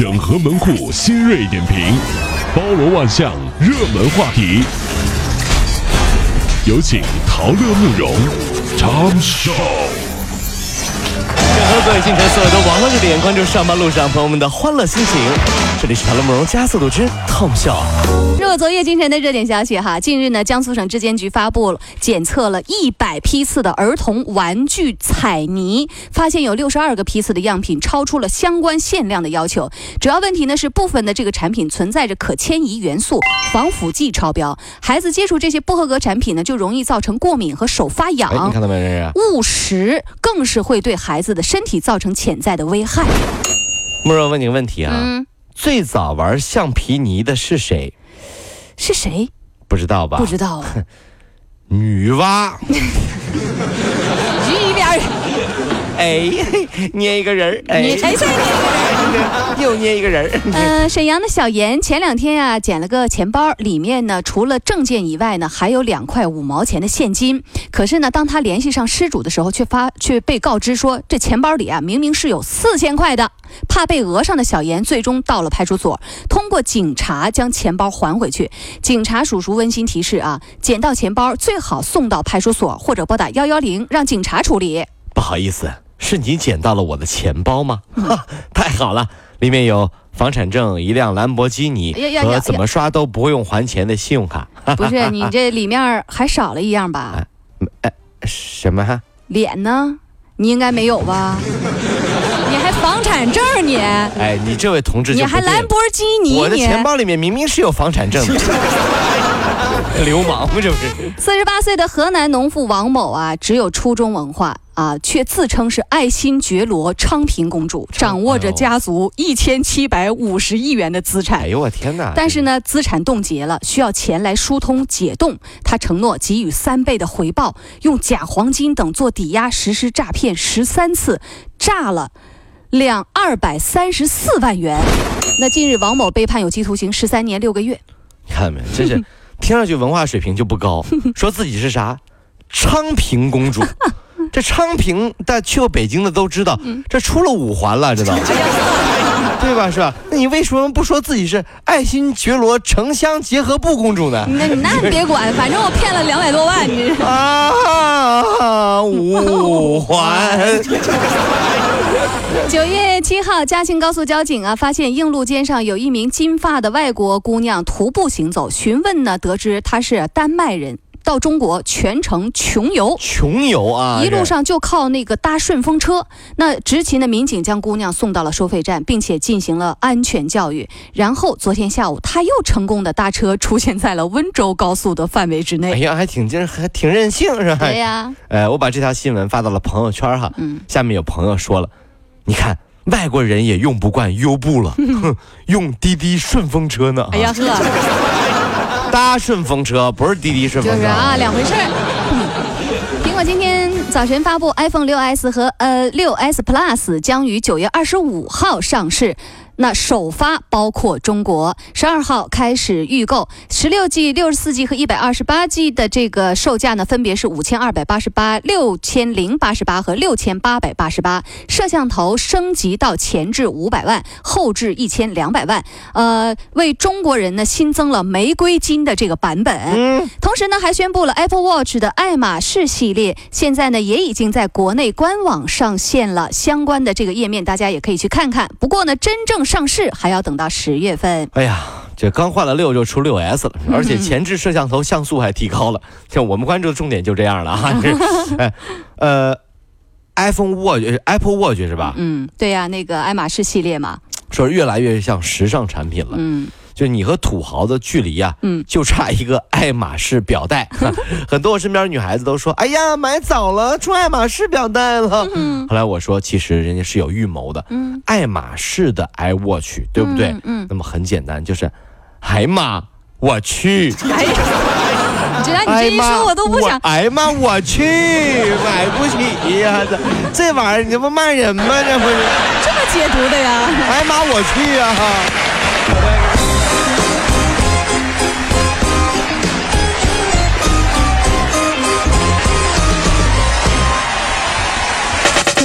整合门户新锐点评，包罗万象，热门话题。有请陶乐慕容长寿。各位进城所有的网络热点，关注上班路上朋友们的欢乐心情。这里是陶乐慕容加速度之 Tom 笑。热昨夜今晨的热点消息哈，近日呢，江苏省质监局发布了检测了一百批次的儿童玩具彩泥，发现有六十二个批次的样品超出了相关限量的要求。主要问题呢是部分的这个产品存在着可迁移元素、防腐剂超标，孩子接触这些不合格产品呢，就容易造成过敏和手发哎，你痒。看到没，这是？误食更是会对孩子的身体造成潜在的危害。慕容问你个问题啊，嗯，最早玩橡皮泥的是谁？是谁？不知道吧？不知道啊。女娲。哎，捏一个人儿，哎，你哎，再捏一个人。又捏一个人儿。呃，沈阳的小严前两天啊捡了个钱包，里面呢除了证件以外呢，还有两块五毛钱的现金。可是呢，当他联系上失主的时候，却发却被告知说这钱包里啊明明是有四千块的。怕被讹上的小严最终到了派出所，通过警察将钱包还回去。警察叔叔温馨提示啊，捡到钱包最好送到派出所或者拨打幺幺零，让警察处理。不好意思，是你捡到了我的钱包吗？哈，太好了，里面有房产证、一辆兰博基尼和怎么刷都不会用还钱的信用卡。不是 你这里面还少了一样吧？什么哈？脸呢？你应该没有吧？你还房产证你？哎，你这位同志你还兰博基尼我的？钱包里面明明是有房产证的。流氓吗？这不是？四十八岁的河南农妇王某啊，只有初中文化啊，却自称是爱新觉罗昌平公主，掌握着家族一千七百五十亿元的资产哎。呦我天哪！但是呢，资产冻结了，需要钱来疏通解冻。他承诺给予三倍的回报，用假黄金等做抵押实施诈骗十三次，诈了两二百三十四万元。那近日，王某被判有期徒刑十三年六个月。你看到没？这是 听上去文化水平就不高，说自己是啥昌平公主。这昌平，但去过北京的都知道，嗯这出了五环了，知道吗？对吧？是吧？那你为什么不说自己是爱新觉罗城乡结合部公主呢？那那你别管，反正我骗了两百多万，你。啊，五环。九月七号，嘉兴高速交警啊，发现硬路肩上有一名金发的外国姑娘徒步行走，询问呢，得知她是丹麦人。到中国全程穷游，穷游啊！一路上就靠那个搭顺风车。那执勤的民警将姑娘送到了收费站，并且进行了安全教育。然后昨天下午，她又成功的搭车出现在了温州高速的范围之内。哎呀，还挺劲，还挺任性是吧？对呀，呃，我把这条新闻发到了朋友圈哈，嗯，下面有朋友说了，你看外国人也用不惯优步了，哼，用滴滴顺风车呢。哎呀呵，搭顺风车不是滴滴顺风车就是啊，两回事。苹果今天早晨发布，iPhone 6s 和呃 6s Plus 将于九月二十五号上市。那首发包括中国，十二号开始预购，十六 G、六十四 G 和一百二十八 G 的这个售价呢，分别是五千二百八十八、六千零八十八和六千八百八十八。摄像头升级到前置五百万，后置一千两百万。呃，为中国人呢新增了玫瑰金的这个版本。嗯，同时呢，还宣布了 Apple Watch 的爱马仕系列，现在呢也已经在国内官网上线了相关的这个页面，大家也可以去看看。不过呢，真正上市还要等到十月份。哎呀，这刚换了六就出六 S 了，而且前置摄像头像素还提高了。像我们关注的重点就这样了啊。这 哎，呃，iPhone Watch、Apple Watch 是吧？嗯，对呀、那个爱马仕系列嘛，说越来越像时尚产品了。嗯就你和土豪的距离呀、嗯就差一个爱马仕表带。很多我身边的女孩子都说：“哎呀，买早了，出爱马仕表带了。嗯后来我说，其实人家是有预谋的。嗯，爱马仕的 iWatch，对不对？嗯嗯那么很简单，就是，哎妈，我去！哎呀，你知道你这一说，我都不想。哎妈，我去，买不起呀！这这玩意儿，你这不骂人吗？这不是？这么解读的呀？哎妈，我去呀！对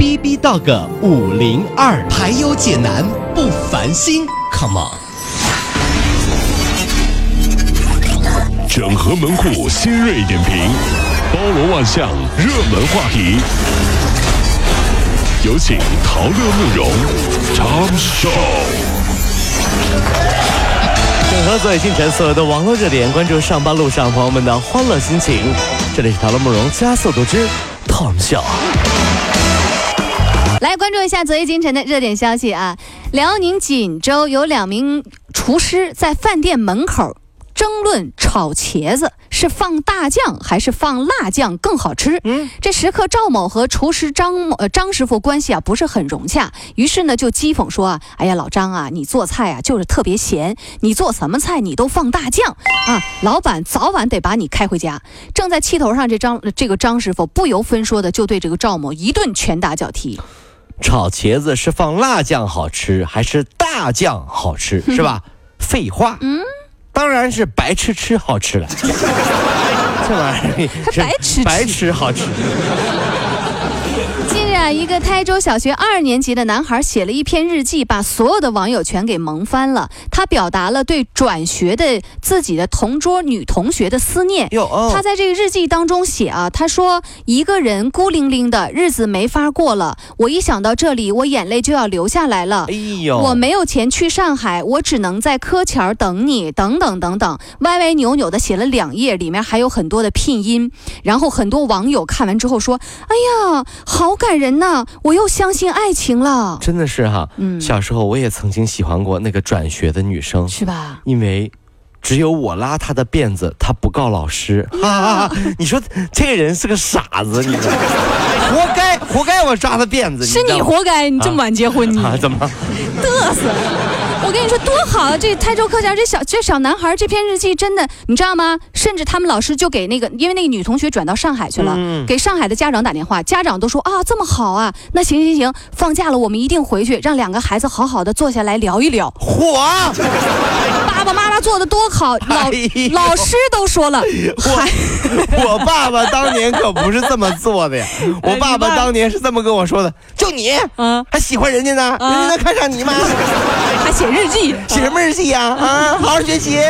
B B Dog 五零二，排忧解难不烦心，Come on。整合门户新锐点评，包罗万象，热门话题。有请陶乐慕容长寿。整合最新城所有的网络热点，关注上班路上朋友们的欢乐心情。这里是陶乐慕容加速度之 Tom 秀。来关注一下昨夜今晨的热点消息啊！辽宁锦州有两名厨师在饭店门口争论炒茄子是放大酱还是放辣酱更好吃。嗯，这食客赵某和厨师张某呃张师傅关系啊不是很融洽，于是呢就讥讽说啊，哎呀老张啊，你做菜啊就是特别咸，你做什么菜你都放大酱啊，老板早晚得把你开回家。正在气头上，这张这个张师傅不由分说的就对这个赵某一顿拳打脚踢。炒茄子是放辣酱好吃还是大酱好吃，是吧？废话，嗯，当然是白吃吃好吃了。这玩意儿是白吃吃白吃好吃。一个台州小学二年级的男孩写了一篇日记，把所有的网友全给萌翻了。他表达了对转学的自己的同桌女同学的思念。哦他在这个日记当中写啊，他说一个人孤零零的日子没法过了。我一想到这里，我眼泪就要流下来了。哎呦，我没有钱去上海，我只能在柯桥儿等你，等等等等，歪歪扭扭的写了两页，里面还有很多的拼音。然后很多网友看完之后说：“哎呀，好感人呐！我又相信爱情了，真的是哈，嗯小时候我也曾经喜欢过那个转学的女生，是吧？因为。只有我拉她的辫子，她不告老师。哈哈哈！你说这个人是个傻子，你知道吗？活该，活该我抓他辫子。是你活该，你这么晚结婚，你啊？怎么？嘚瑟！我跟你说多好啊！这台州客家这小这小男孩这篇日记真的，你知道吗？甚至他们老师就给那个，因为那个女同学转到上海去了，嗯给上海的家长打电话，家长都说啊这么好啊，那行行行，放假了我们一定回去，让两个孩子好好的坐下来聊一聊。火！爸爸妈妈做的多好，老、哎老师都说了，我我爸爸当年可不是这么做的呀，我爸爸当年是这么跟我说的：就你，嗯还喜欢人家呢，人家能看上你吗？还写日记。写什么日记呀？啊，好好学习。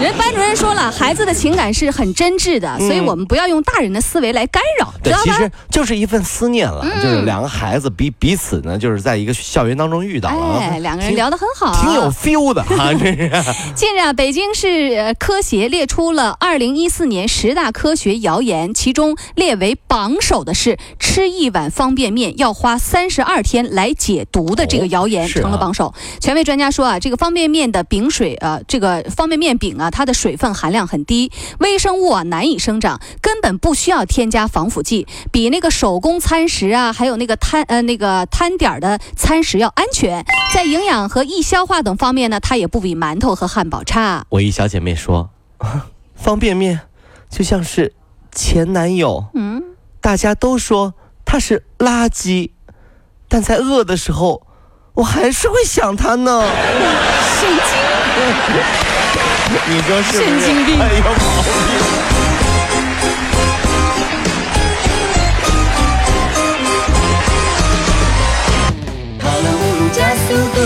人班主任说了，孩子的情感是很真挚的，所以我们不要用大人的思维来干扰，知对，道吧其实？就是一份思念了，就是两个孩子彼彼此呢，就是在一个校园当中遇到了，哎，两个人聊得很好，挺有 feel 的啊，这是。近日啊，北京市呃科协列出了二零一四年十大科学谣言，其中列为榜首的是吃一碗方便面要花三十二天来解毒的这个谣言成了榜首。权威专家说啊，这个方便面的饼水呃，这个方便面饼啊，它的水分含量很低，微生物啊难以生长，根本不需要添加防腐剂，比那个手工餐食啊，还有那个摊呃那个摊点的餐食要安全，在营养和易消化等方面呢，它也不比馒头和汉堡差。我一小姐妹说，方便面就像是前男友，嗯，大家都说他是垃圾，但在饿的时候，我还是会想他呢。神经。你说是不是？神经病哎有毛病。跑了五路加速度，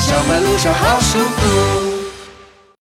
上班路上好舒服。